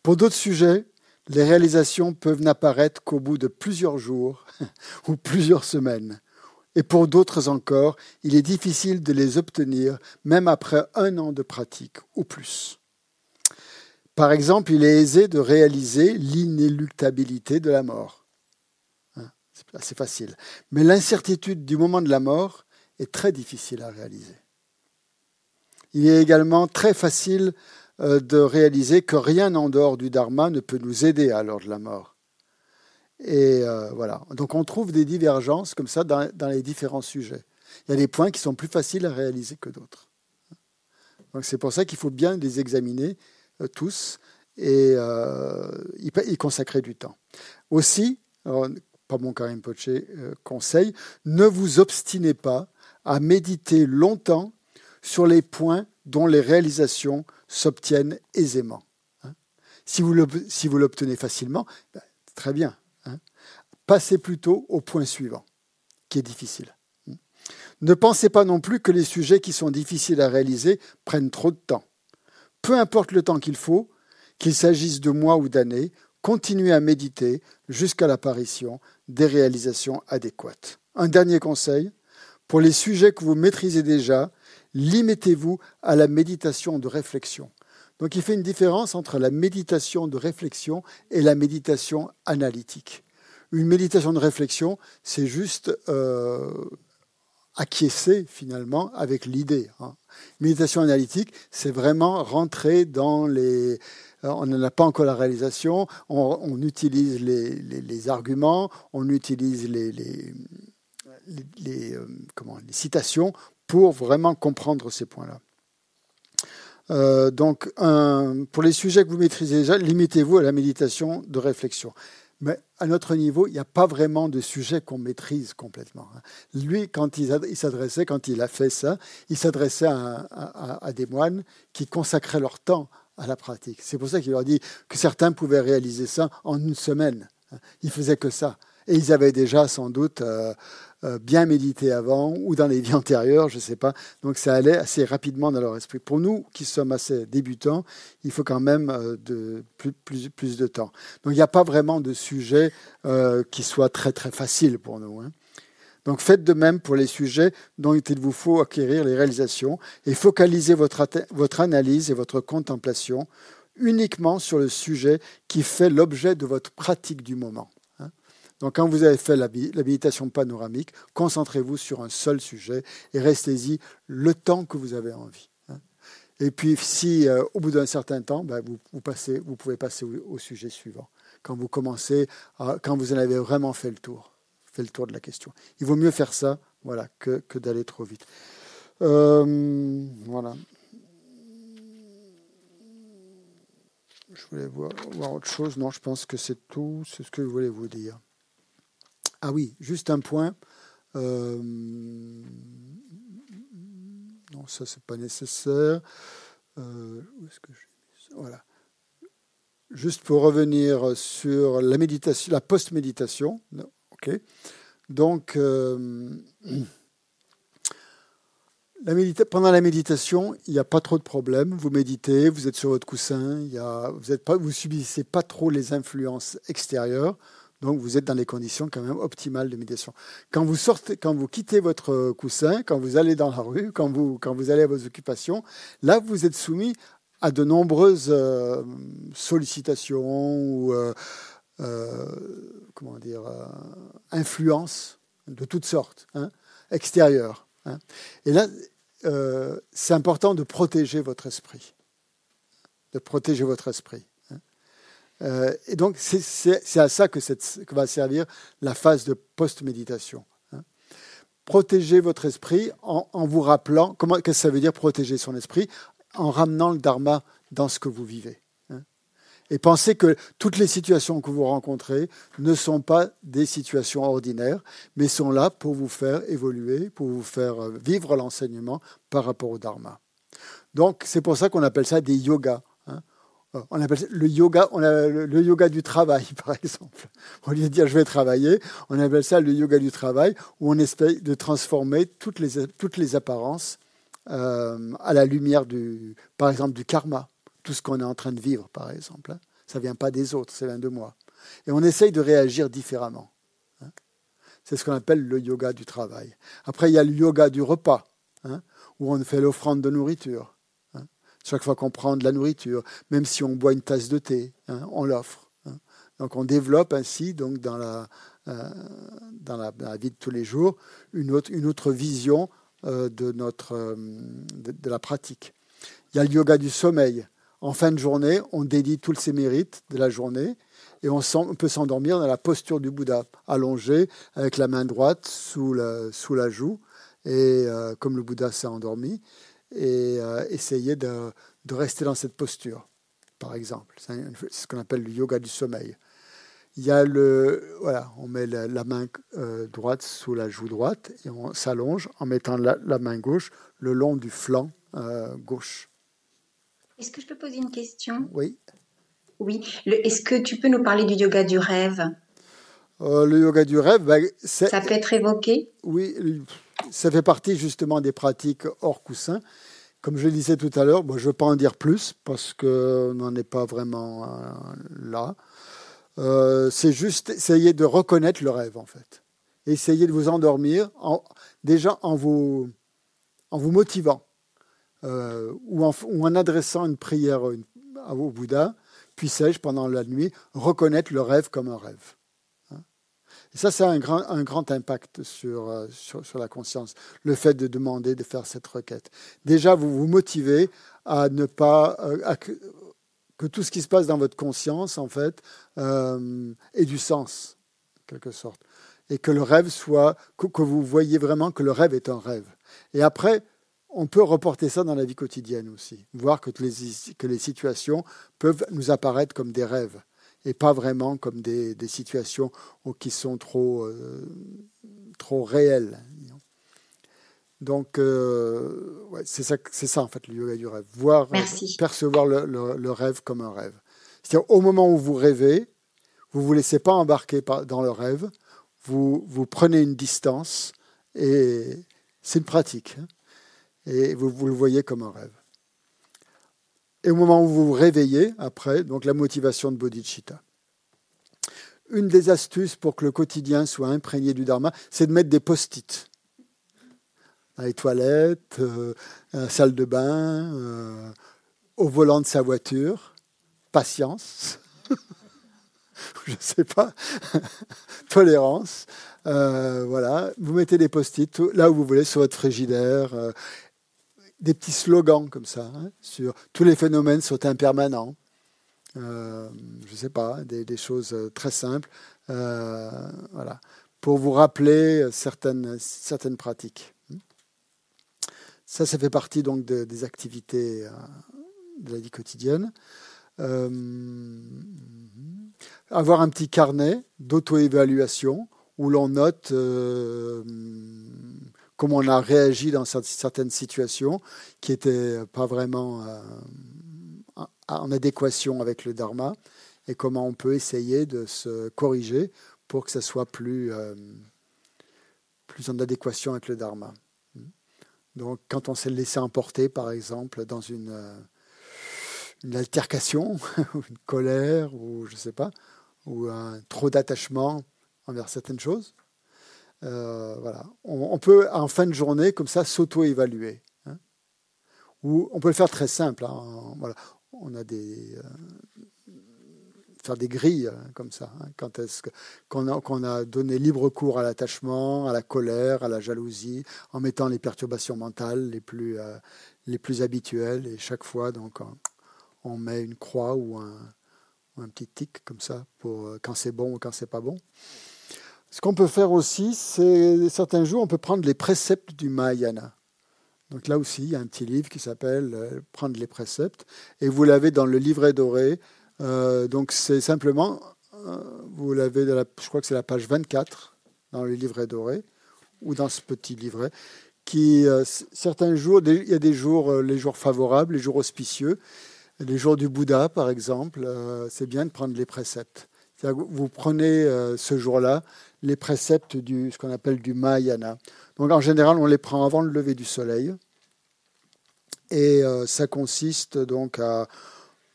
Pour d'autres sujets, les réalisations peuvent n'apparaître qu'au bout de plusieurs jours ou plusieurs semaines. Et pour d'autres encore, il est difficile de les obtenir même après un an de pratique ou plus. Par exemple, il est aisé de réaliser l'inéluctabilité de la mort. Hein, C'est assez facile. Mais l'incertitude du moment de la mort est très difficile à réaliser. Il est également très facile euh, de réaliser que rien en dehors du dharma ne peut nous aider à l'heure de la mort. Et euh, voilà. Donc on trouve des divergences comme ça dans, dans les différents sujets. Il y a des points qui sont plus faciles à réaliser que d'autres. Donc c'est pour ça qu'il faut bien les examiner tous et euh, y, consacrer du temps. Aussi, pas mon Karim Poche euh, conseil, ne vous obstinez pas à méditer longtemps sur les points dont les réalisations s'obtiennent aisément. hein. Si vous l'obtenez facilement, ben, très bien. hein. Passez plutôt au point suivant, qui est difficile. Ne pensez pas non plus que les sujets qui sont difficiles à réaliser prennent trop de temps. Peu importe le temps qu'il faut, qu'il s'agisse de mois ou d'années, continuez à méditer jusqu'à l'apparition des réalisations adéquates. Un dernier conseil, pour les sujets que vous maîtrisez déjà, limitez-vous à la méditation de réflexion. Donc il fait une différence entre la méditation de réflexion et la méditation analytique. Une méditation de réflexion, c'est juste euh, acquiescer finalement avec l'idée. hein. Méditation analytique, c'est vraiment rentrer dans les... euh, On n'en a pas encore la réalisation, on, utilise les, les- arguments, on utilise les, les, euh, comment, les citations pour vraiment comprendre ces points-là. Euh, donc, pour les sujets que vous maîtrisez déjà, limitez-vous à la méditation de réflexion. Mais à notre niveau, il n'y a pas vraiment de sujet qu'on maîtrise complètement. hein. Lui, quand il ad- il s'adressait, quand il a fait ça, il s'adressait à, des moines qui consacraient leur temps à la pratique. C'est pour ça qu'il leur dit que certains pouvaient réaliser ça en une semaine. hein. Ils faisaient que ça. Et ils avaient déjà sans doute euh, bien médité avant ou dans les vies antérieures, je ne sais pas. Donc ça allait assez rapidement dans leur esprit. Pour nous qui sommes assez débutants, il faut quand même euh, plus, de temps. Donc il n'y a pas vraiment de sujet euh, qui soit très très facile pour nous. hein. Donc faites de même pour les sujets dont il vous faut acquérir les réalisations et focalisez votre analyse et votre contemplation uniquement sur le sujet qui fait l'objet de votre pratique du moment. Donc quand vous avez fait la bi- la méditation panoramique, concentrez-vous sur un seul sujet et restez-y le temps que vous avez envie. hein. Et puis si euh, au bout d'un certain temps, ben, vous, pouvez passer au, sujet suivant. Quand vous commencez, quand vous en avez vraiment fait le tour, fait le tour de la question. Il vaut mieux faire ça, voilà, que, que d'aller trop vite. Euh, voilà. Je voulais voir, voir autre chose. Non, je pense que c'est tout. C'est ce que je voulais vous dire. Ah oui, juste un point. Euh, non, ça, c'est pas nécessaire. Euh, Voilà. Juste pour revenir sur la méditation, la post-méditation. Ok. Donc, euh, la médita- pendant la méditation, il n'y a pas trop de problèmes. Vous méditez, vous êtes sur votre coussin, vous vous subissez pas trop les influences extérieures. Donc, vous êtes dans les conditions quand même optimales de méditation. Quand vous sortez, quand vous quittez votre coussin, quand vous allez dans la rue, quand vous, quand vous allez à vos occupations, là, vous êtes soumis à de nombreuses euh, sollicitations ou euh, euh, comment dire influences de toutes sortes hein, extérieures. hein. Et là, c'est important de protéger votre esprit, de protéger votre esprit. Euh, et donc, c'est- à ça que, va servir la phase de post-méditation. hein. Protéger votre esprit en, vous rappelant, qu'est-ce que ça veut dire protéger son esprit? En ramenant le dharma dans ce que vous vivez. hein. Et pensez que toutes les situations que vous rencontrez ne sont pas des situations ordinaires, mais sont là pour vous faire évoluer, pour vous faire euh, vivre l'enseignement par rapport au dharma. Donc, c'est pour ça qu'on appelle ça des yogas. Euh, On appelle ça le le, yoga du travail, par exemple. Au lieu de dire je vais travailler, on appelle ça le yoga du travail, où on essaye de transformer toutes les, apparences euh, à la lumière du, par exemple, du karma. Tout ce qu'on est en train de vivre, par exemple. hein. Ça ne vient pas des autres, ça vient de moi. Et on essaye de réagir différemment. hein. C'est ce qu'on appelle le yoga du travail. Après, il y a le yoga du repas, hein, où on fait l'offrande de nourriture. Chaque fois qu'on prend de la nourriture, même si on boit une tasse de thé, hein, on l'offre. hein. Donc on développe ainsi, donc dans la, euh, dans la, dans la vie de tous les jours, une autre, une autre vision euh, de, notre, euh, de, la pratique. Il y a le yoga du sommeil. En fin de journée, on dédie tous ses mérites de la journée et on, on peut s'endormir dans la posture du Bouddha, allongé avec la main droite sous la, sous la joue, et comme le Bouddha s'est endormi, et euh, essayer de, de rester dans cette posture. par exemple. C'est ce qu'on appelle le yoga du sommeil. Il y a le, voilà, on met la, main euh, droite sous la joue droite et on s'allonge en mettant la, main gauche le long du flanc euh, gauche. Est-ce que je peux poser une question? Oui. Oui. Est-ce que tu peux nous parler du yoga du rêve? Euh, Le yoga du rêve, ben, ça peut être évoqué? Oui, ça fait partie justement des pratiques hors coussin. Comme je le disais tout à l'heure, je ne veux pas en dire plus parce qu'on n'en est pas vraiment là. Euh, c'est juste essayer de reconnaître le rêve, en fait. Essayer de vous endormir déjà en vous, en vous motivant euh, ou, en, adressant une prière au Bouddha. Puissais-je, pendant la nuit, reconnaître le rêve comme un rêve. Et ça, a un grand, un grand impact sur, euh, sur, sur, la conscience, le fait de demander de faire cette requête. Déjà, vous vous motivez à ne pas, à, que tout ce qui se passe dans votre conscience, en fait, euh, ait du sens, en quelque sorte. Et que le rêve soit, que, vous voyez vraiment que le rêve est un rêve. Et après, on peut reporter ça dans la vie quotidienne aussi, voir que les, que les situations peuvent nous apparaître comme des rêves et pas vraiment comme des, des situations qui sont trop, euh, trop réelles. Donc, euh, ouais, c'est ça, c'est ça en fait le yoga du rêve. Voir, percevoir le, le, rêve comme un rêve. C'est-à-dire au moment où vous rêvez, vous vous laissez pas embarquer dans le rêve, vous, vous prenez une distance et c'est une pratique. Hein, et vous, vous le voyez comme un rêve. Et au moment où vous vous réveillez, après, donc la motivation de bodhicitta. Une des astuces pour que le quotidien soit imprégné du dharma, c'est de mettre des post-it les toilettes, euh, la salle de bain, euh, au volant de sa voiture. Patience. Je ne sais pas. Tolérance. Euh, voilà. Vous mettez des post-it là où vous voulez, sur votre frigidaire. Des petits slogans comme ça, hein, sur tous les phénomènes sont impermanents. je ne sais pas, des, choses très simples. voilà. Pour vous rappeler certaines, certaines pratiques. Ça, ça fait partie donc des activités euh, de la vie quotidienne. Euh, avoir un petit carnet d'auto-évaluation où l'on note euh, comment on a réagi dans certaines situations qui n'étaient pas vraiment en adéquation avec le dharma et comment on peut essayer de se corriger pour que ça soit plus, plus en adéquation avec le dharma. Donc, quand on s'est laissé emporter, par exemple, dans une, euh, altercation, une colère, ou je ne sais pas, ou un trop d'attachement envers certaines choses, euh, voilà. On, peut, en fin de journée, comme ça, s'auto-évaluer. Hein. Ou on peut le faire très simple. Hein. voilà. On a des, euh, faire des grilles euh, comme ça. Hein. Quand est-ce qu'on a, donné libre cours à l'attachement, à la colère, à la jalousie, en mettant les perturbations mentales les plus, euh, les plus habituelles. Et chaque fois, donc, on, met une croix ou un, un, petit tic comme ça pour quand c'est bon ou quand c'est pas bon. Ce qu'on peut faire aussi, c'est certains jours, on peut prendre les préceptes du Mahayana. Donc là aussi, il y a un petit livre qui s'appelle Prendre les préceptes. Et vous l'avez dans le livret doré euh, donc c'est simplement, euh, vous l'avez, je crois que c'est la page 24 dans le livret doré, ou dans ce petit livret, qui, euh, certains jours, il y a des jours, les jours favorables, les jours auspicieux, les jours du Bouddha par exemple, c'est bien de prendre les préceptes. Vous prenez ce jour-là les préceptes du ce qu'on appelle du Mahayana. Donc en général, on les prend avant le lever du soleil. Et ça consiste donc à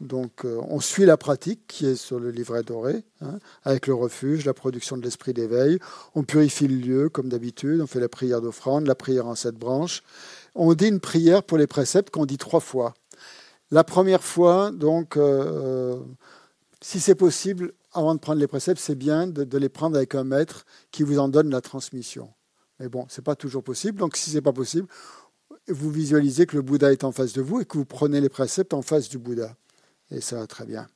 donc, euh, on suit la pratique qui est sur le livret doré, hein, avec le refuge, la production de l'esprit d'éveil. On purifie le lieu, comme d'habitude. On fait la prière d'offrande, la prière en sept branches. On dit une prière pour les préceptes qu'on dit trois fois. La première fois, donc, euh, si c'est possible, avant de prendre les préceptes, c'est bien de, les prendre avec un maître qui vous en donne la transmission. Mais bon, c'est pas toujours possible. Donc, si c'est pas possible, vous visualisez que le Bouddha est en face de vous et que vous prenez les préceptes en face du Bouddha et ça va très bien.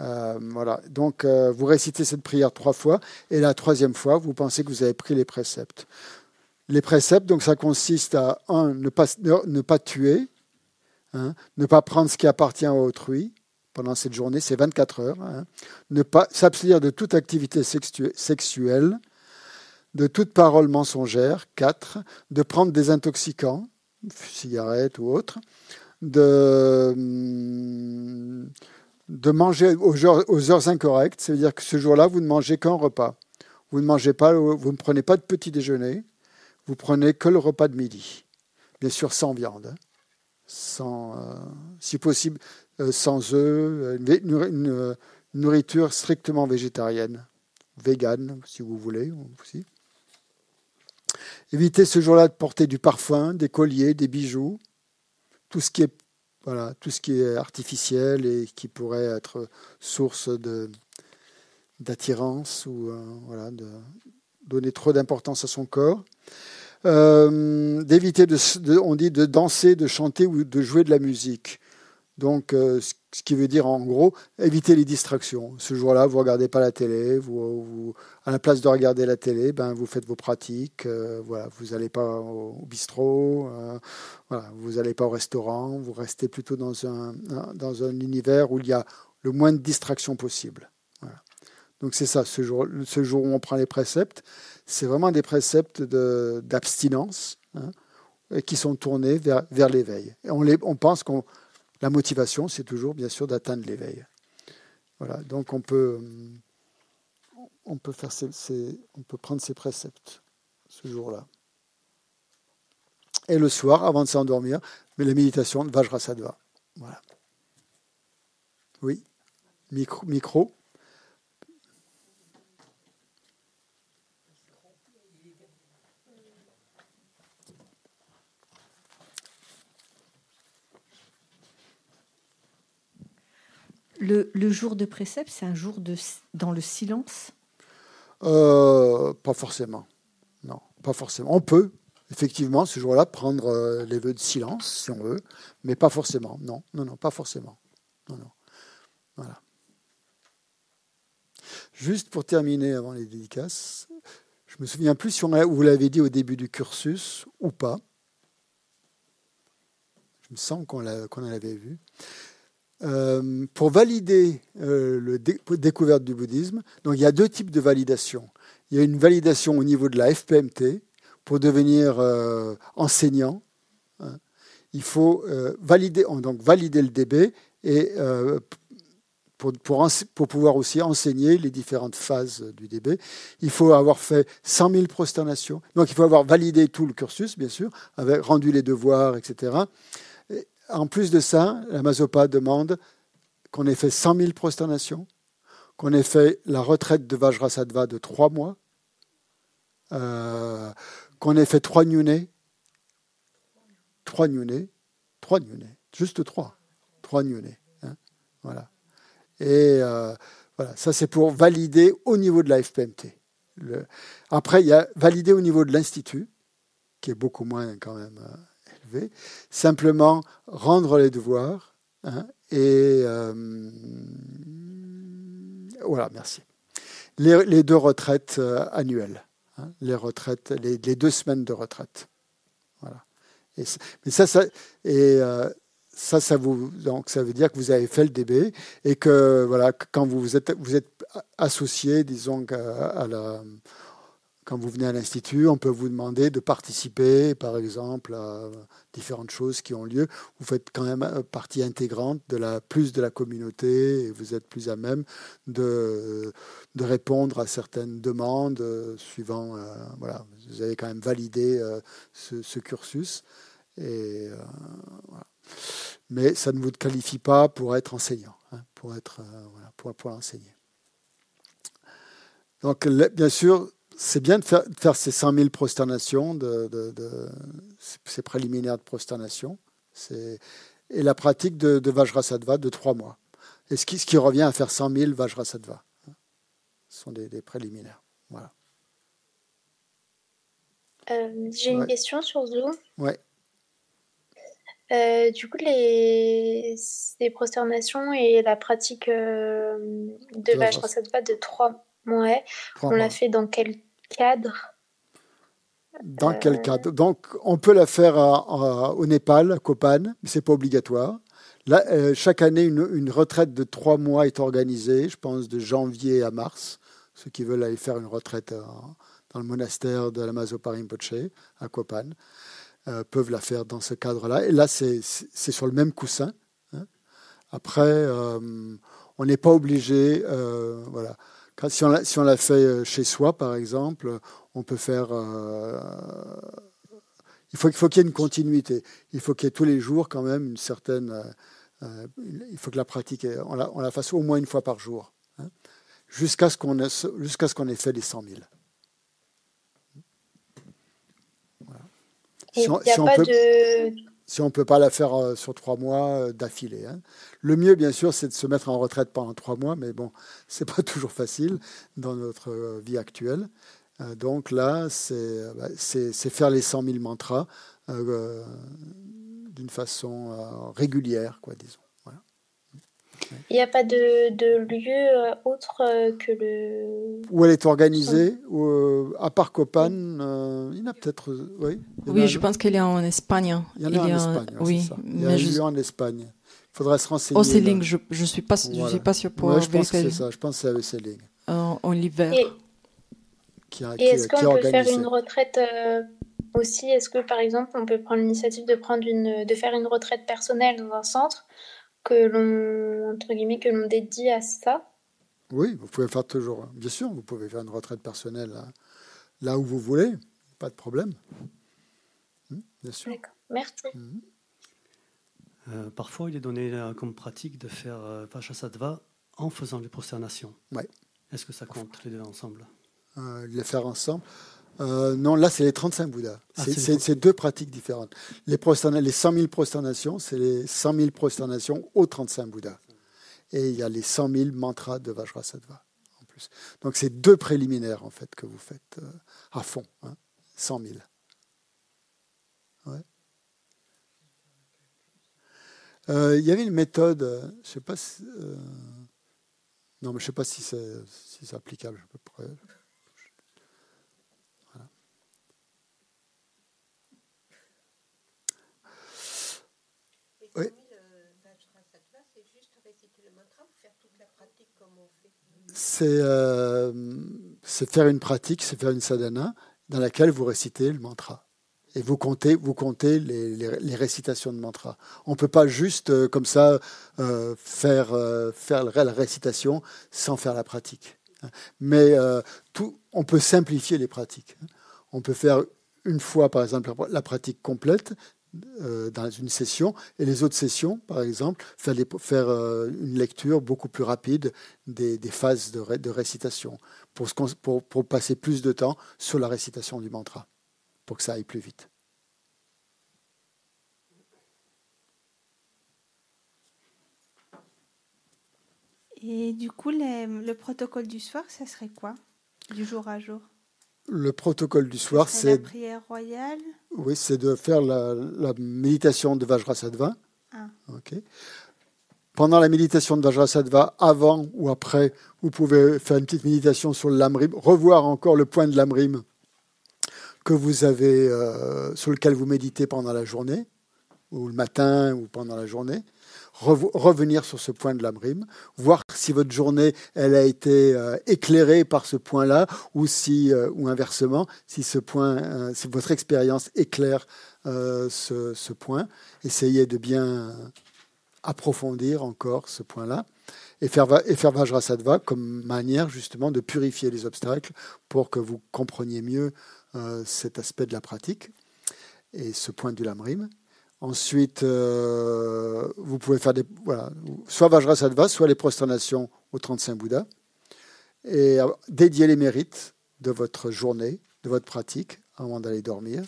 Euh, voilà. Donc, euh, vous récitez cette prière trois fois, et la troisième fois, vous pensez que vous avez pris les préceptes. Les préceptes, donc, ça consiste à un, ne pas, ne pas tuer, hein, ne pas prendre ce qui appartient à autrui, pendant cette journée, c'est 24 heures. hein. Ne pas s'abstenir de toute activité sexu- sexuelle, de toute parole mensongère, 4. De prendre des intoxicants, cigarettes ou autres, de, hum, manger aux heures, incorrectes, c'est-à-dire que ce jour-là, vous ne mangez qu'un repas. Vous ne mangez pas, vous ne prenez pas de petit déjeuner, vous prenez que le repas de midi. Bien sûr, sans viande, hein. sans, euh, si possible, sans œufs, une, vé- une- une nourriture strictement végétarienne, végane, si vous voulez aussi. Évitez ce jour-là de porter du parfum, des colliers, des bijoux, tout ce qui est voilà, tout ce qui est artificiel et qui pourrait être source d'attirance ou euh, voilà, de donner trop d'importance à son corps. Euh, D'éviter de, de- on dit de danser, de chanter ou de jouer de la musique. Donc, euh, ce qui veut dire en gros, éviter les distractions. Ce jour-là, vous regardez pas la télé, vous, à la place de regarder la télé, ben, vous faites vos pratiques. euh, voilà, vous n'allez pas au, bistrot, euh, voilà, vous n'allez pas au restaurant, vous restez plutôt dans un, dans un univers où il y a le moins de distractions possible. Donc c'est ça, ce jour, ce jour où on prend les préceptes, c'est vraiment des préceptes d'abstinence hein, qui sont tournés vers, vers l'éveil. On, on pense qu'on la motivation, c'est toujours bien sûr d'atteindre l'éveil. Voilà, donc on peut, faire ces, on peut prendre ces préceptes ce jour-là. Et le soir, avant de s'endormir, mais la méditation de Vajrasattva. Voilà. Oui. Micro. Le, jour de précepte, c'est un jour de, dans le silence? Euh, pas forcément. Non, pas forcément. On peut, effectivement, ce jour-là, prendre euh, les vœux de silence, si on veut, mais pas forcément. Non, non, non, pas forcément. Non, non. Voilà. Juste pour terminer avant les dédicaces, je me souviens plus si on a- vous l'avez dit au début du cursus ou pas. Je me sens qu'on l'a- qu'on en avait vu. Euh, pour valider euh, dé- découverte du bouddhisme, donc il y a deux types de validation. Il y a une validation au niveau de la FPMT pour devenir euh, enseignant. hein. Il faut valider, donc valider le DB et pour pouvoir aussi enseigner les différentes phases du DB, il faut avoir fait 100 000 prosternations. Donc il faut avoir validé tout le cursus, bien sûr, avec rendu les devoirs, etc. En plus de ça, la Mazopa demande qu'on ait fait 100 000 prosternations, qu'on ait fait la retraite de Vajrasattva de trois mois, euh, qu'on ait fait trois nyunés, trois nyunés, trois nyunés, juste trois, trois nyunés. hein, voilà. Et euh, voilà, ça c'est pour valider au niveau de la FPMT. Après, il y a valider au niveau de l'Institut, qui est beaucoup moins quand même euh, Simplement rendre les devoirs. hein, et euh, voilà, merci. Les, deux retraites euh, annuelles. hein, les retraites, les, deux semaines de retraite. Voilà. Et, ça, ça, et, euh, ça, ça vous, donc ça veut dire que vous avez fait le DB et que voilà, quand vous êtes, vous êtes associé, disons, à, à la, quand vous venez à l'institut, on peut vous demander de participer, par exemple, à différentes choses qui ont lieu. Vous faites quand même partie intégrante de la plus de la communauté et vous êtes plus à même de, de répondre à certaines demandes euh, suivant. euh, voilà, vous avez quand même validé euh, ce, cursus et euh. Mais ça ne vous qualifie pas pour être enseignant, hein, pour être euh, voilà, pour, pour enseigner. Donc, bien sûr, c'est bien de faire, de faire ces 100 000 prosternations, de, de- de- ces préliminaires de prosternation, et la pratique de, de Vajrasattva de trois mois. Et ce qui, ce qui revient à faire 100 000 Vajrasattva. Ce sont des, des préliminaires. Voilà. Euh, J'ai une question sur Zoom. Ouais. Euh, du coup, les, les prosternations et la pratique euh, de Vajrasattva de trois mois, on l'a fait dans quel cadre? Dans quel Euh, cadre? Donc, on peut la faire à- à- au Népal, à Kopan, mais c'est pas obligatoire. Là, euh, chaque année, une, une, retraite de trois mois est organisée, je pense de janvier à mars. Ceux qui veulent aller faire une retraite dans le monastère de la Rinpoche, à Copan, euh, peuvent la faire dans ce cadre-là. Et là, c'est sur le même coussin. Hein. Après, euh, on n'est pas obligé. voilà. Si, on la, si on la fait chez soi, par exemple, on peut faire il faut, faut qu'il y ait une continuité. Il faut qu'il y ait tous les jours quand même une certaine. Euh, euh, il faut que la pratique, on la, on la, fasse au moins une fois par jour, hein, jusqu'à ce qu'on ait, ait fait les 100 000. Si on, si, peut, de... si on peut pas la faire euh, sur trois mois d'affilée. Hein. Le mieux, bien sûr, c'est de se mettre en retraite pendant trois mois, mais bon, c'est pas toujours facile dans notre vie actuelle. Euh, donc là, bah, c'est faire les 100 000 mantras euh, d'une façon régulière, quoi, disons. Il n'y a pas de, de lieu euh, autre que le. Où elle est organisée, ou, à part Copan, il y en a peut-être. Oui, oui je pense qu'elle est en Espagne. Il y en a en Espagne, oui. Il y a un lieu en Espagne. Il faudrait se renseigner. Au Céling, je ne suis, pas, je suis pas sûr pour ouais, je pense que c'est ça, je pense que c'est à Céling. en l'hiver. Et est-ce qu'on peut faire une retraite euh, aussi? Est-ce que par exemple on peut prendre l'initiative de prendre une, de faire une retraite personnelle dans un centre que l'on entre guillemets que l'on dédie à ça Oui, vous pouvez faire toujours. Bien sûr, vous pouvez faire une retraite personnelle là, où vous voulez, pas de problème. Hmm, bien sûr. D'accord. Merci. Hmm. Euh, parfois, il est donné euh, comme pratique de faire euh, en faisant les prosternations. Ouais. Est-ce que ça compte les deux ensemble? Euh, les faire ensemble. Euh, non, là, c'est les 35 Bouddhas. Ah, c'est deux pratiques différentes. Les, les 100 000 prosternations, c'est les 100 000 prosternations aux 35 Bouddhas. Et il y a les 100 000 mantras de Vajrasattva en plus. Donc, c'est deux préliminaires, en fait, que vous faites euh, à fond. Hein, 100 000. Ouais. il y avait une méthode, je sais pas si, non, mais je sais pas si c'est si applicable. À peu Oui. Euh, c'est faire une pratique, c'est faire une sadhana dans laquelle vous récitez le mantra. Et vous comptez, vous comptez les, les, récitations de mantra. On ne peut pas juste euh, comme ça euh, faire, faire la récitation sans faire la pratique. Mais tout, on peut simplifier les pratiques. On peut faire une fois, par exemple, la pratique complète, euh, dans une session. Et les autres sessions, par exemple, faire, euh, une lecture beaucoup plus rapide des, phases de, de récitation pour, pour, passer plus de temps sur la récitation du mantra, pour que ça aille plus vite. Et du coup, le protocole du soir, ça serait quoi? Du jour à jour? Le protocole du soir, c'est. La prière royale Oui, c'est de faire la, méditation de Vajrasattva. Ah. Pendant la méditation de Vajrasattva, avant ou après, vous pouvez faire une petite méditation sur le lamrim, revoir encore le point de lamrim que vous avez, euh, sur lequel vous méditez pendant la journée, ou le matin, ou pendant la journée revenir sur ce point de l'amrim, voir si votre journée elle a été euh, éclairée par ce point-là ou si euh, ou inversement si ce point euh, si votre expérience éclaire ce, ce, point, essayez de bien approfondir encore ce point-là et faire et faire Vajrasattva comme manière justement de purifier les obstacles pour que vous compreniez mieux cet aspect de la pratique et ce point du lamrim. Ensuite, euh, vous pouvez faire des, voilà, soit Vajrasattva, soit les prosternations aux 35 Bouddhas, et dédier les mérites de votre journée, de votre pratique, avant d'aller dormir.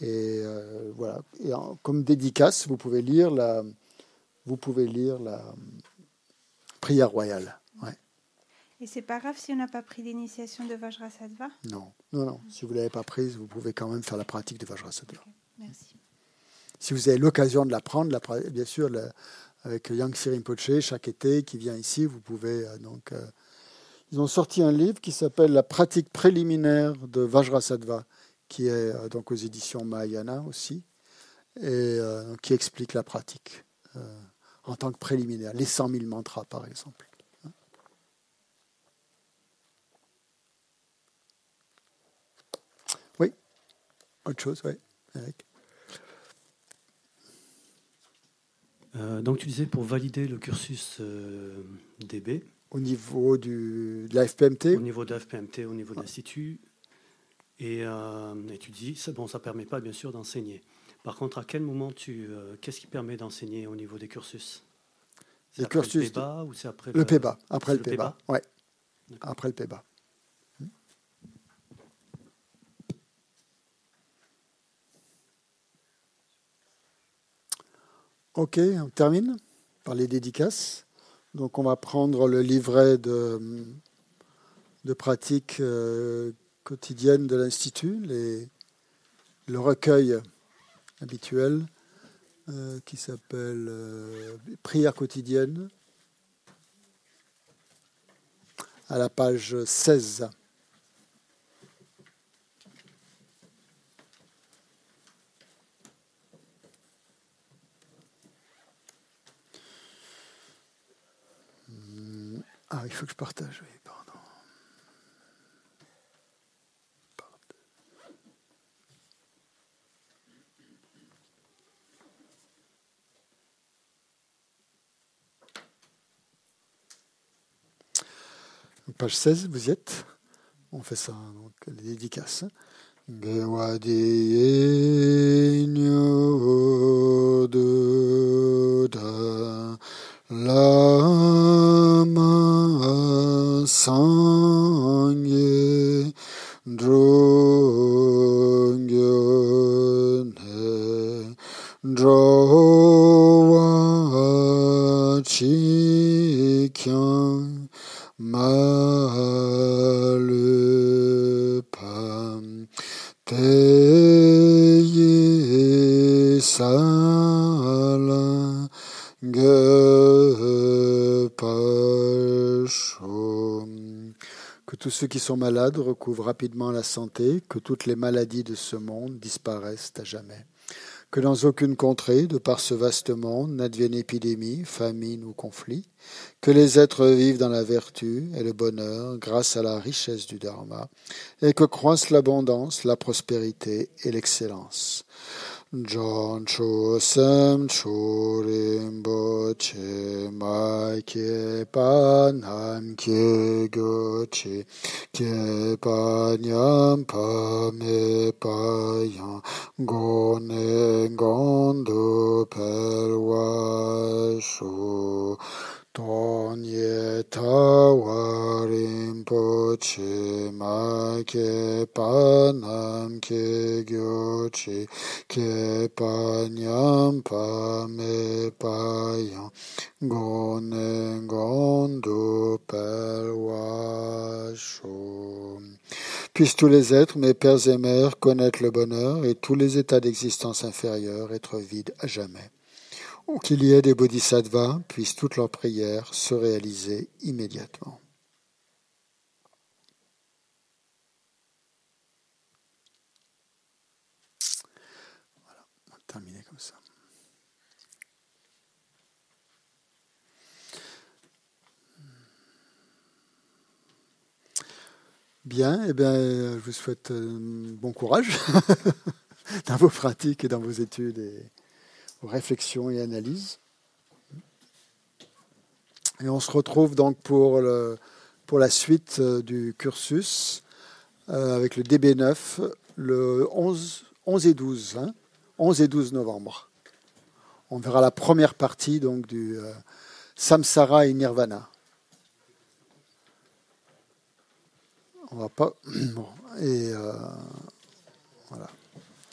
Et euh, voilà. Et comme dédicace, vous pouvez lire la, vous pouvez lire la prière royale. Ouais. Et c'est pas grave si on n'a pas pris l'initiation de Vajrasattva Non, non, non. Si vous l'avez pas prise, vous pouvez quand même faire la pratique de Vajrasattva. Merci si vous avez l'occasion de l'apprendre, bien sûr, avec Yang Rinpoche, chaque été, qui vient ici, vous pouvez euh, donc. Euh, ils ont sorti un livre qui s'appelle La pratique préliminaire de Vajrasattva, qui est euh, donc aux éditions Mahayana aussi, et qui explique la pratique en tant que préliminaire, les 100 000 mantras par exemple. Oui, autre chose, oui, euh, donc tu disais pour valider le cursus euh, DB. Au niveau du, de la FPMT Au niveau de la FPMT, au niveau de l'Institut. Et, euh, et, tu dis, bon, ça ne permet pas bien sûr d'enseigner. Par contre, à quel moment tu. Qu'est-ce qui permet d'enseigner au niveau des cursus? Les cursus. Le PEBA ou c'est après le, le PEBA Après le, PEBA, ouais. Après le PEBA. Ok, on termine par les dédicaces. Donc on va prendre le livret de, de pratique euh, quotidienne de l'Institut, le recueil habituel euh, qui s'appelle euh, Prière quotidienne à la page 16. Ah, il faut que je partage, oui. Page 16, vous y êtes? On fait ça, donc les dédicaces. Sangye drungyun ne drowa chi kyang tous ceux qui sont malades recouvrent rapidement la santé, que toutes les maladies de ce monde disparaissent à jamais. Que dans aucune contrée, de par ce vaste monde, n'advienne épidémie, famine ou conflit, que les êtres vivent dans la vertu et le bonheur grâce à la richesse du Dharma, et que croissent l'abondance, la prospérité et l'excellence. John Chu Sem Chu Rinpo Che Mai Ke Pa Nam Ke Go Che Ke Pa Nyam Pa Me Pa Yang Go Ne Gon Du Per Wa Shu Tonye tawarim poche ma ke panam ke gyochi ke panyam pa me payan gone gondo Puissent tous les êtres, mes pères et mères, connaître le bonheur et tous les états d'existence inférieurs être vides à jamais qu'il y ait des bodhisattvas, puissent toutes leurs prières se réaliser immédiatement. Voilà, on va terminer comme ça. Bien, eh bien, je vous souhaite euh, bon courage dans vos pratiques et dans vos études et réflexion et analyse. Et on se retrouve donc pour, la suite euh, du cursus euh, avec le DB9 le 11, 11 et 12, 11 hein, et 12 novembre. On verra la première partie du euh, Samsara et Nirvana. On va pas. Bon, et voilà.